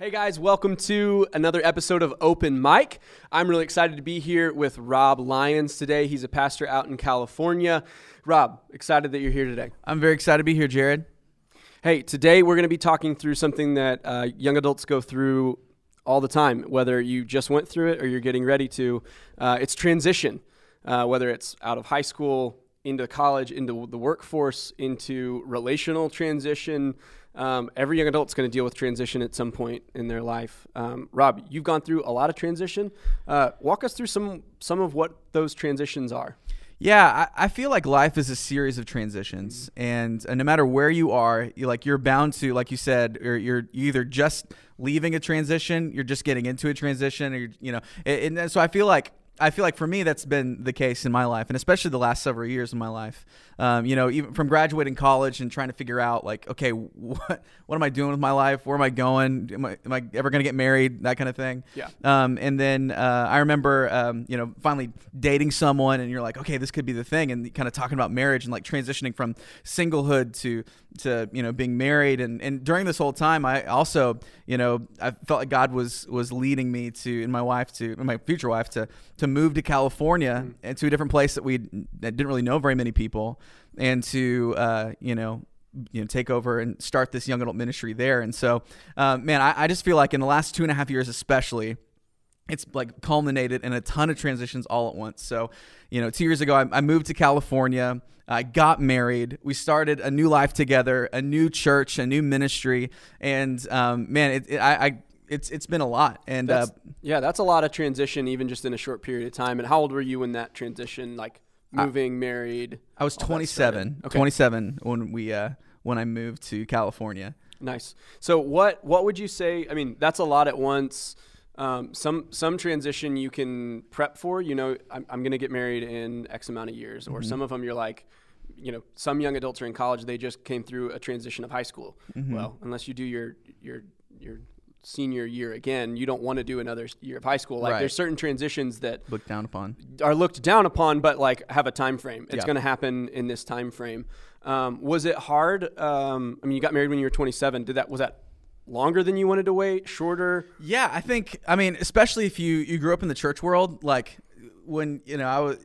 Hey guys, welcome to another episode of Open Mic. I'm really excited to be here with Rob Lyons today. He's a pastor out in California. Rob, excited that you're here today. I'm very excited to be here, Jared. Hey, today we're going to be talking through something that uh, young adults go through all the time, whether you just went through it or you're getting ready to. Uh, it's transition, uh, whether it's out of high school, into college, into the workforce, into relational transition. Um, every young adult's going to deal with transition at some point in their life. Um, Rob, you've gone through a lot of transition. Uh, walk us through some some of what those transitions are. Yeah, I, I, feel like life is a series of transitions, and, and no matter where you are, you like you're bound to, like you said, or you're either just leaving a transition, you're just getting into a transition, or you know, and, and so I feel like I feel like for me that's been the case in my life, and especially the last several years of my life. Um, you know, even from graduating college and trying to figure out like, okay, what what am I doing with my life? Where am I going? Am I, am I ever going to get married? That kind of thing. Yeah. Um, and then uh, I remember, um, you know, finally dating someone, and you're like, okay, this could be the thing, and kind of talking about marriage and like transitioning from singlehood to to you know being married, and and during this whole time, I also, you know, I felt like God was was leading me to and my wife to my future wife to to move to California mm-hmm. and to a different place that we that didn't really know very many people, and to uh, you know you know take over and start this young adult ministry there. And so, uh, man, I, I just feel like in the last two and a half years, especially it's like culminated in a ton of transitions all at once. So, you know, two years ago, I, I, moved to California. I got married. We started a new life together, a new church, a new ministry, and um, man, it, it, I, I it's it's been a lot. And uh, yeah that's a lot of transition even just in a short period of time. And how old were you when that transition like moving I, married i was 27 okay. 27 when we uh when i moved to california. Nice. So what what would you say i mean that's a lot at once. Um, some some transition you can prep for you know i'm, I'm going to get married in x amount of years. Or mm-hmm. some of them you're like you know some young adults are in college they just came through a transition of high school. Mm-hmm. well unless you do your your your senior year again, you don't want to do another year of high school. Like right. there's certain transitions that looked down upon are looked down upon, but like have a time frame. It's yeah. going to happen in this time frame. Um, was it hard? Um, I mean, you got married when you were 27. Did that was that longer than you wanted to wait? Shorter? Yeah, I think. I mean, especially if you you grew up in the church world, like when you know I was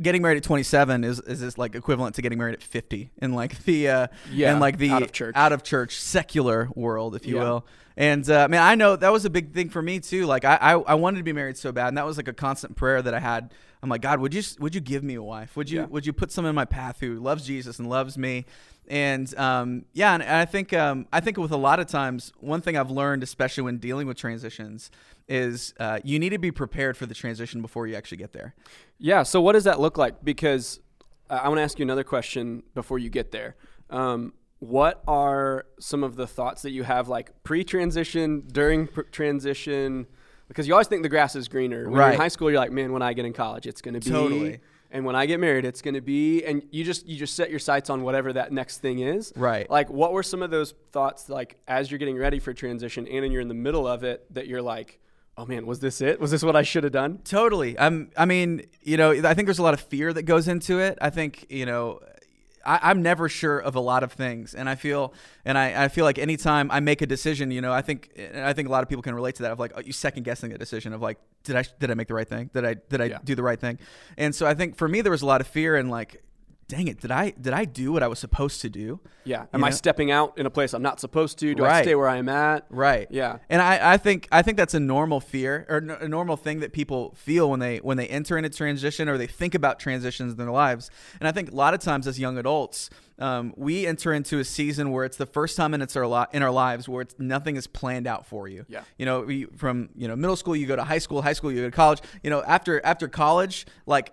getting married at 27 is is this like equivalent to getting married at 50 in like the uh yeah in like the out of church. out of church secular world if you yeah. will. And uh, man I know that was a big thing for me too. Like I, I, I wanted to be married so bad and that was like a constant prayer that I had. I'm like God would you would you give me a wife? Would you yeah. would you put someone in my path who loves Jesus and loves me and um, yeah, and, and I think um, I think with a lot of times, one thing I've learned, especially when dealing with transitions, is uh, you need to be prepared for the transition before you actually get there. Yeah. So what does that look like? Because uh, I want to ask you another question before you get there. Um, what are some of the thoughts that you have, like pre-transition, during pr- transition? Because you always think the grass is greener. When right. in high school, you're like, man, when I get in college, it's going to be totally and when I get married, it's going to be, and you just you just set your sights on whatever that next thing is. Right. Like, what were some of those thoughts, like as you're getting ready for transition, and then you're in the middle of it, that you're like, oh man, was this it? Was this what I should have done? Totally. I'm. I mean, you know, I think there's a lot of fear that goes into it. I think you know, I, am never sure of a lot of things, and I feel and I, I feel like anytime I make a decision, you know, I think I think a lot of people can relate to that of like oh, you second guessing a decision of like did I did I make the right thing? Did I did I yeah. do the right thing? And so I think for me there was a lot of fear and like dang it, did I did I do what I was supposed to do? Yeah. Am you I know? stepping out in a place I'm not supposed to? Do right. I stay where I'm at? Right. Yeah. And I, I think I think that's a normal fear or a normal thing that people feel when they when they enter into transition or they think about transitions in their lives. And I think a lot of times as young adults, um, we enter into a season where it's the first time in it's our li- in our lives where it's nothing is planned out for you. Yeah. You know, we, from you know middle school you go to high school, high school you go to college. You know, after after college, like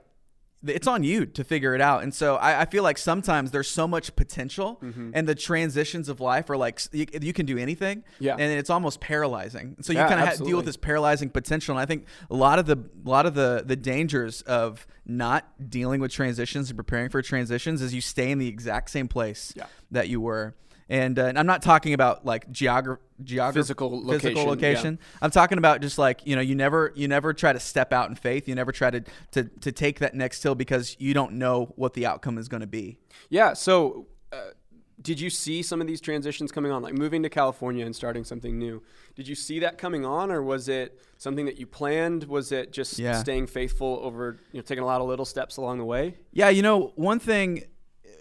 it's on you to figure it out. And so I, I feel like sometimes there's so much potential, mm-hmm. and the transitions of life are like you, you, can do anything, yeah, and it's almost paralyzing. So you yeah, kind of have to deal with this paralyzing potential. And I think a lot of the a lot of the the dangers of not dealing with transitions and preparing for transitions is you stay in the exact same place yeah. that you were. And, uh, and I'm not talking about like geography, geography, physical location. Physical location. Yeah. I'm talking about just like you know, you never you never try to step out in faith. You never try to to to take that next hill because you don't know what the outcome is going to be. Yeah. So. Uh, did you see some of these transitions coming on, like moving to California and starting something new? Did you see that coming on, or was it something that you planned? Was it just Yeah. staying faithful over, you know, taking a lot of little steps along the way? Yeah, you know, one thing,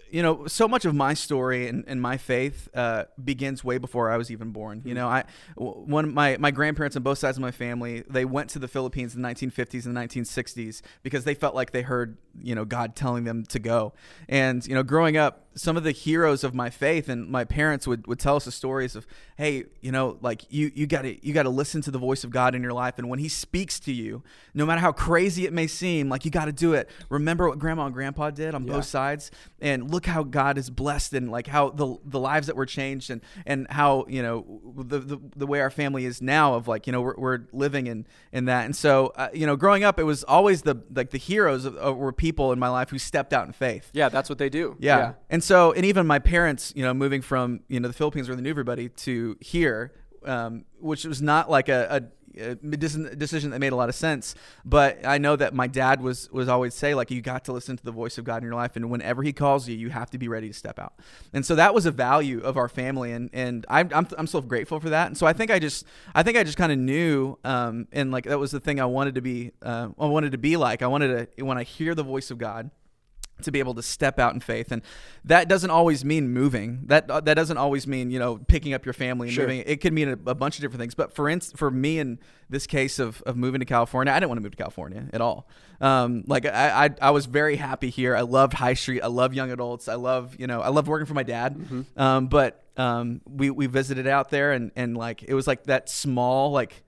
you know, so much of my story and, and my faith uh, begins way before I was even born. You know, I one my my grandparents on both sides of my family they went to the Philippines in the 1950s and the 1960s because they felt like they heard you know God telling them to go. And you know, growing up, some of the heroes of my faith and my parents would, would tell us the stories of, hey, you know, like you you got to you got to listen to the voice of God in your life, and when He speaks to you, no matter how crazy it may seem, like you got to do it. Remember what Grandma and Grandpa did on Yeah. both sides, and look how God is blessed, and like how the the lives that were changed, and and how you know the the, the way our family is now of like you know we're, we're living in in that, and so uh, you know, growing up, it was always the like the heroes of, of, were people in my life who stepped out in faith. Yeah, that's what they do. Yeah. And so, and even my parents, you know, moving from, you know, the Philippines where they knew everybody to here, um, which was not like a, a, a decision that made a lot of sense. But I know that my dad was, was always say, like, you got to listen to the voice of God in your life. And whenever he calls you, you have to be ready to step out. And so that was a value of our family. And, and I'm, I'm, I'm so grateful for that. And so I think I just, I think I just kind of knew, um, and like, that was the thing I wanted to be, uh, I wanted to be like, I wanted to, when I hear the voice of God, to be able to step out in faith. And that doesn't always mean moving. That that doesn't always mean you know picking up your family and Sure. moving. It could mean a, a bunch of different things. But for instance for me in this case of, of moving to california i didn't want to move to california at all. Um, like I, I i was very happy here. I loved high street. I love young adults. I love you know i love working for my dad. Um, but um, we we visited out there and and like it was like that small like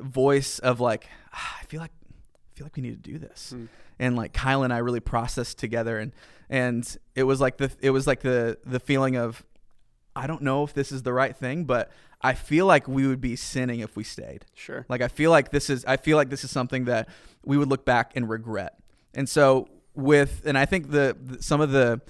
voice of like "Ah, i feel like feel like we need to do this. Hmm. And like Kyle and I really processed together and and it was like the it was like the the feeling of I don't know if this is the right thing, but I feel like we would be sinning if we stayed. Sure. Like I feel like this is I feel like this is something that we would look back and regret. And so with and I think the, the some of the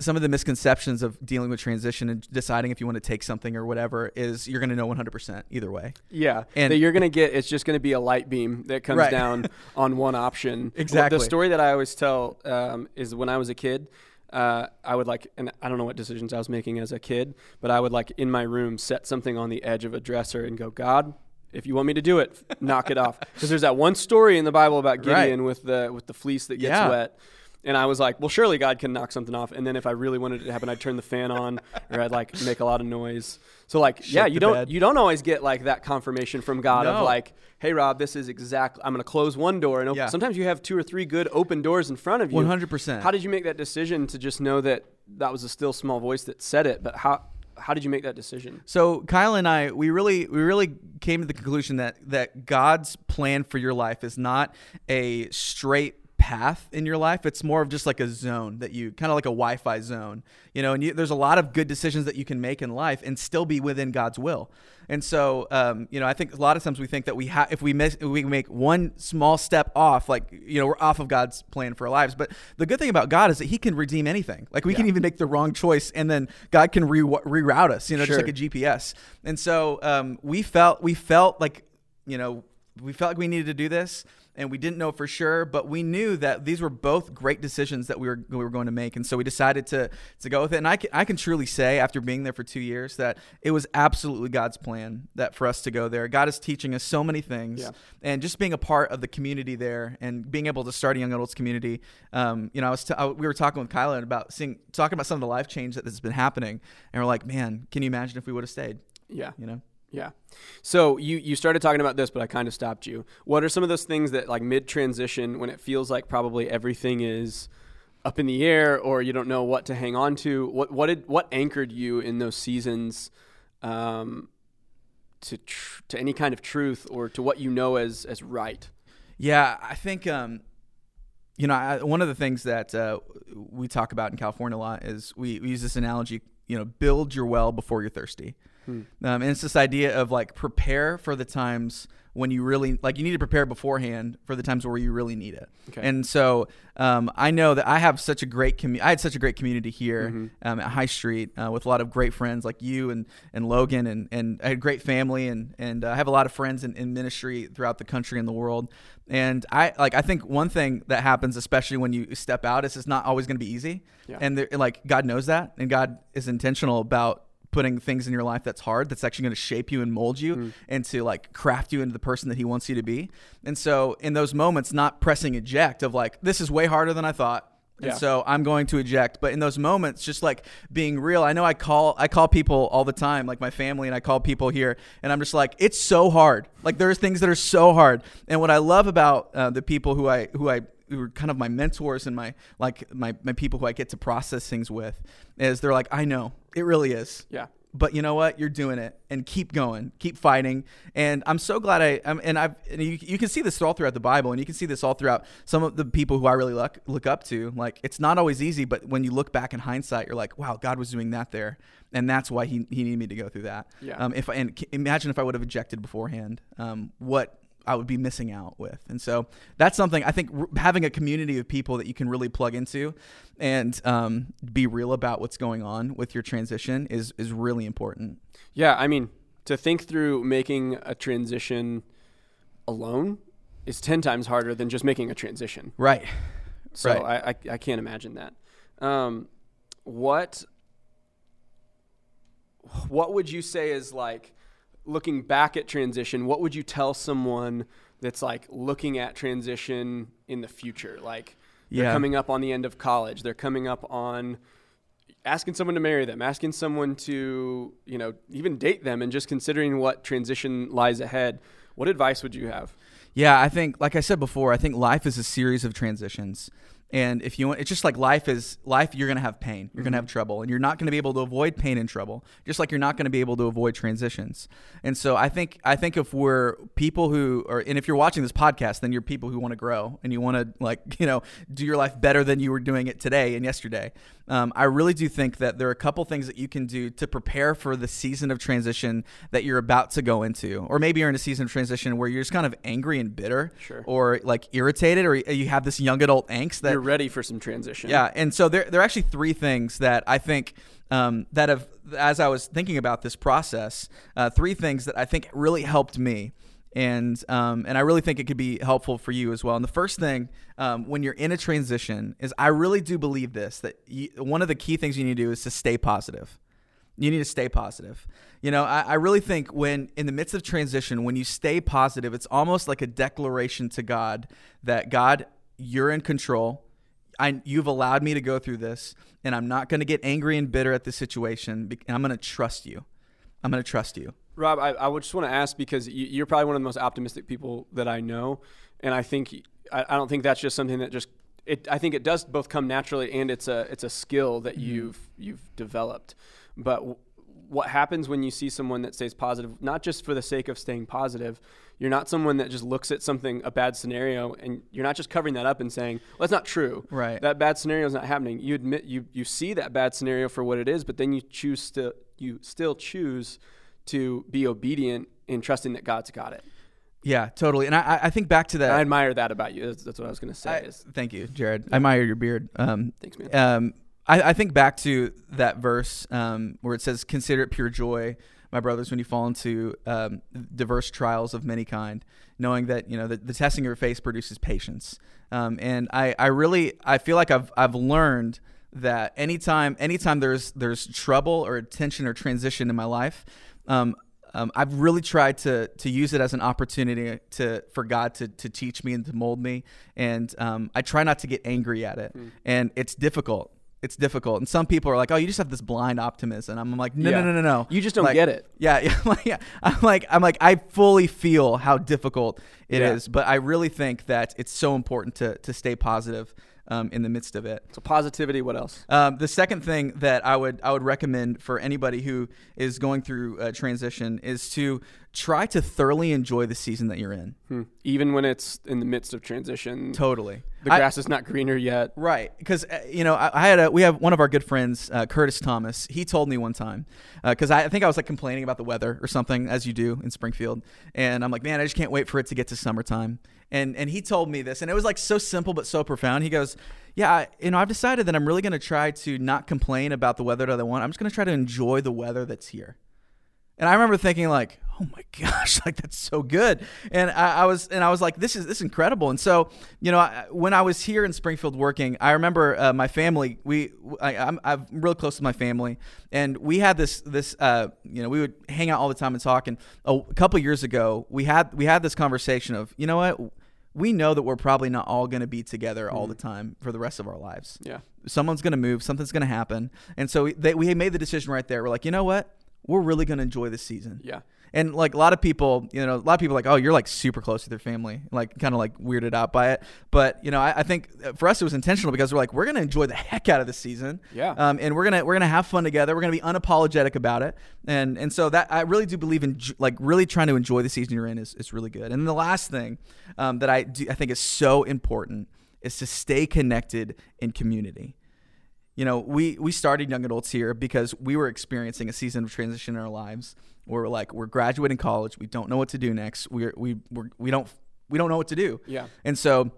some of the misconceptions of dealing with transition and deciding if you want to take something or whatever is you're going to know 100% either way. Yeah, And- that you're gonna get. It's just gonna be a light beam that comes Right. down on one option. Exactly. The story that I always tell um, is when I was a kid, uh, I would like, and I don't know what decisions I was making as a kid, but I would like in my room set something on the edge of a dresser and go, God. If you want me to do it, knock it off. Because there's that one story in the Bible about Right. Gideon with the with the fleece that gets Yeah. wet, and I was like, well, surely God can knock something off. And then if I really wanted it to happen, I'd turn the fan on, or I'd like make a lot of noise. So like, yeah, you don't bed. you don't always get like that confirmation from God of like, hey Rob, this is exactly. I'm going to close one door and open. Yeah. Sometimes you have two or three good open doors in front of you. 100%. How did you make that decision to just know that that was a still small voice that said it? But how how did you make that decision? So Kyle and I, we really, we really came to the conclusion that that God's plan for your life is not a straight path in your life. It's more of just like a zone that you kind of like a Wi-Fi zone, you know. And you, there's a lot of good decisions that you can make in life and still be within God's will. And so, um, you know, I think a lot of times we think that we have, if we miss, if we make one small step off, like you know, we're off of God's plan for our lives. But the good thing about God is that He can redeem anything. Like we can even make the wrong choice, and then God can re- reroute us. You know, Sure. just like a GPS. And so um, we felt we felt like you know we felt like we needed to do this, and we didn't know for sure, but we knew that these were both great decisions that we were we were going to make, and so we decided to to go with it. And I can, I can truly say after being there for two years that it was absolutely God's plan that for us to go there. God is teaching us so many things, Yeah. and just being a part of the community there and being able to start a young adults community. Um, you know, I was t- I, we were talking with Kyla about seeing talking about some of the life change that has been happening, and we're like, man, can you imagine if we would have stayed? Yeah. You know. Yeah. So you you started talking about this, but I kind of stopped you. What are some of those things that like mid transition when it feels like probably everything is up in the air or you don't know what to hang on to? What what did what anchored you in those seasons um, to tr- to any kind of truth or to what you know as as right? Yeah, I think um, you know I, one of the things that uh, we talk about in California a lot is we, we use this analogy. You know, build your well before you're thirsty. Um, and it's this idea of like prepare for the times when you really like you need to prepare beforehand for the times where you really need it. Okay. And so um, I know that I have such a great community. I had such a great community here Mm-hmm. um, at High Street uh, with a lot of great friends like you and, and Logan and, and I had a great family and and uh, I have a lot of friends in, in ministry throughout the country and the world. And I like I think one thing that happens especially when you step out is it's not always going to be easy. Yeah. And there- like God knows that and God is intentional about putting things in your life that's hard that's actually going to shape you and mold you Mm. and to like craft you into the person that he wants you to be and so in those moments not pressing eject of like this is way harder than i thought and Yeah. so i'm going to eject but in those moments just like being real i know i call i call people all the time like my family and i call people here and i'm just like it's so hard like there's things that are so hard and what i love about uh, the people who i who i who are kind of my mentors and my like my, my people who I get to process things with is they're like, I know it really is. Yeah. But you know what? You're doing it, and keep going, keep fighting. And I'm so glad I. I'm, and I've. And you, you can see this all throughout the Bible, and you can see this all throughout some of the people who I really look look up to. Like it's not always easy, but when you look back in hindsight, you're like, wow, God was doing that there, and that's why He He needed me to go through that. Yeah. Um, if I, and imagine if I would have ejected beforehand, um, what I would be missing out with. And so that's something I think r- having a community of people that you can really plug into and um, be real about what's going on with your transition is is really important. Yeah, I mean, to think through making a transition alone is 10 times harder than just making a transition. Right. So Right. I, I, I can't imagine that. Um, what what would you say is like looking back at transition? What would you tell someone that's like looking at transition in the future? Like they're Yeah. coming up on the end of college. They're coming up on asking someone to marry them, asking someone to you know even date them, and just considering what transition lies ahead. What advice would you have? Yeah, I think, like I said before, I think life is a series of transitions. And if you want, it's just like life is life. You're gonna have pain. You're gonna have trouble, and you're not gonna be able to avoid pain and trouble. Just like you're not gonna be able to avoid transitions. And so I think I think if we're people who are, and if you're watching this podcast, then you're people who want to grow and you want to like you know do your life better than you were doing it today and yesterday. Um, I really do think that there are a couple things that you can do to prepare for the season of transition that you're about to go into, or maybe you're in a season of transition where you're just kind of angry and bitter, Sure. or like irritated, or you have this young adult angst that You're ready for some transition. yeah, and so there, there are actually three things that I think um, that have, as I was thinking about this process, uh, three things that I think really helped me, and um, and I really think it could be helpful for you as well. And the first thing um, when you're in a transition is I really do believe this that you, one of the key things you need to do is to stay positive. You need to stay positive. You know, I, I really think when in the midst of transition, when you stay positive, it's almost like a declaration to God that God, you're in control. I, you've allowed me to go through this, and I'm not going to get angry and bitter at the situation. And I'm going to trust you. I'm going to trust you. Rob, I, I would just want to ask because you, you're probably one of the most optimistic people that I know, and I think I, I don't think that's just something that just it. I think it does both come naturally and it's a it's a skill that mm-hmm. you've you've developed. But w- what happens when you see someone that stays positive, not just for the sake of staying positive? You're not someone that just looks at something a bad scenario and you're not just covering that up and saying, "Well, that's not true." Right. That bad scenario is not happening. You admit you you see that bad scenario for what it is, but then you choose to you still choose to be obedient in trusting that God's got it. Yeah, totally. And I, I- think back to that. I admire that about you. That's, that's what I was going to say. I- is, thank you, Jared. I admire your beard. Um, thanks, man. um, I, I think back to that verse um, where it says, "Consider it pure joy, my brothers, when you fall into um, diverse trials of many kind, knowing that you know the, the testing of your faith produces patience." Um, and I, I really, I feel like I've, I've learned that anytime, anytime there's there's trouble or tension or transition in my life, um, um, I've really tried to to use it as an opportunity to for God to to teach me and to mold me, and um, I try not to get angry at it. And it's difficult. It's difficult, and some people are like, "Oh, you just have this blind optimism." I'm like, "No, Yeah. no, no, no, no. You just don't Like, get it. Yeah, yeah, like, yeah. I'm like, I'm like, I fully feel how difficult it is, Yeah. but I really think that it's so important to to stay positive um, in the midst of it. So positivity. What else? Um, the second thing that I would I would recommend for anybody who is going through a transition is to try to thoroughly enjoy the season that you're in. Hmm. Even when it's in the midst of transition, Totally. the I- grass is not greener yet. Right, because uh, you know I, I had a we have one of our good friends, uh, Curtis Thomas. He told me one time because I, I think I was like complaining about the weather or something, as you do in Springfield, and I'm like, man, I just can't wait for it to get to summertime. And and he told me this, and it was like so simple but so profound. He goes, yeah, I, you know, I've decided that I'm really going to try to not complain about the weather that I want. I'm just going to try to enjoy the weather that's here. And I remember thinking like, oh my gosh, like that's so good. And I, I was and I was like, this is this is incredible. And so, you know, I, when I was here in Springfield working, I remember uh, my family. We I, I'm I'm real close to my family, and we had this this uh, you know we would hang out all the time and talk. And a couple years ago, we had we had this conversation of you know what. We know that we're probably not all going to be together all the time for the rest of our lives Yeah. someone's going to move, something's going to happen. And so we- they, we made the decision right there. We're like, you know what? We're really going to enjoy this season. Yeah. And like a lot of people, you know, a lot of people are like, oh, you're like super close to their family, like kind of like weirded out by it. But you know, I, I think uh, for us it was intentional because we're like, we're gonna enjoy the heck out of the season, Yeah. um, and we're gonna we're gonna have fun together. We're gonna be unapologetic about it, and and so that I really do believe in like really trying to enjoy the season you're in is, is really good. And then the last thing um, that I do, I think is so important is to stay connected in community you know, we we started young adults here because we were experiencing a season of transition in our lives. Where we're like, we're graduating college, we don't know what to do next. We're we we're, we don't we don't know what to do. Yeah. And so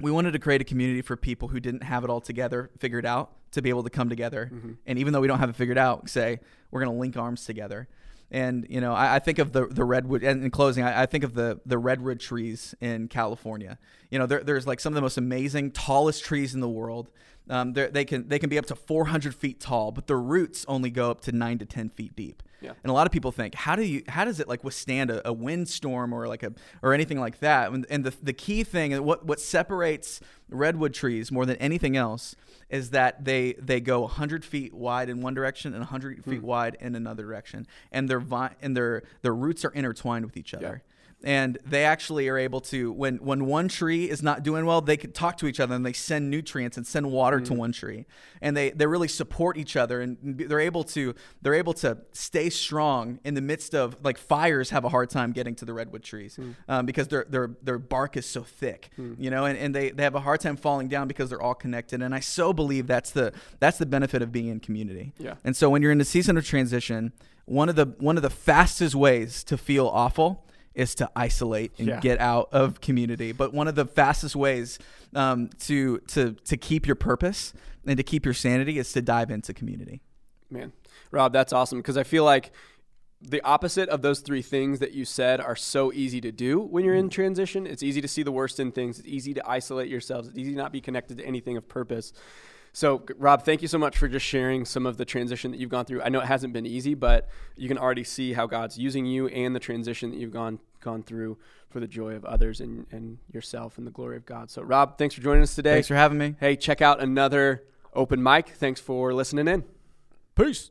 we wanted to create a community for people who didn't have it all together, figured out, to be able to come together. Mm-hmm. And even though we don't have it figured out, say we're going to link arms together. And you know, I, I think of the the redwood. And in closing, I, I think of the the redwood trees in California. You know, there, there's like some of the most amazing, tallest trees in the world. Um, they're- can they can be up to 400 feet tall, but the roots only go up to nine to 10 feet deep. Yeah. And a lot of people think, how do you how does it like withstand a, a windstorm or like a or anything like that? And, and the the key thing and what what separates redwood trees more than anything else is that they they go 100 feet wide in one direction and 100 feet wide in another direction, and their vi- and their their roots are intertwined with each other and they actually are able to when when one tree is not doing well they can talk to each other and they send nutrients and send water to mm. one tree. And they they really support each other and they're able to they're able to stay strong in the midst of like fires have a hard time getting to the redwood trees mm. um, because their their their bark is so thick mm. you know and, and they, they have a hard time falling down because they're all connected. And i so believe that's the that's the benefit of being in community. Yeah. and so when you're in a season of transition one of the one of the fastest ways to feel awful is to isolate and Yeah. get out of community. But one of the fastest ways um, to to to keep your purpose and to keep your sanity is to dive into community. Man, Rob, that's awesome because I feel like the opposite of those three things that you said are so easy to do when you're in transition. It's easy to see the worst in things. It's easy to isolate yourselves. It's easy to not be connected to anything of purpose. So, Rob, thank you so much for just sharing some of the transition that you've gone through. I know it hasn't been easy, but you can already see how God's using you and the transition that you've gone gone through for the joy of others and, and yourself and the glory of God. So, Rob, thanks for joining us today. Thanks for having me. Hey, check out another open mic. Thanks for listening in. Peace.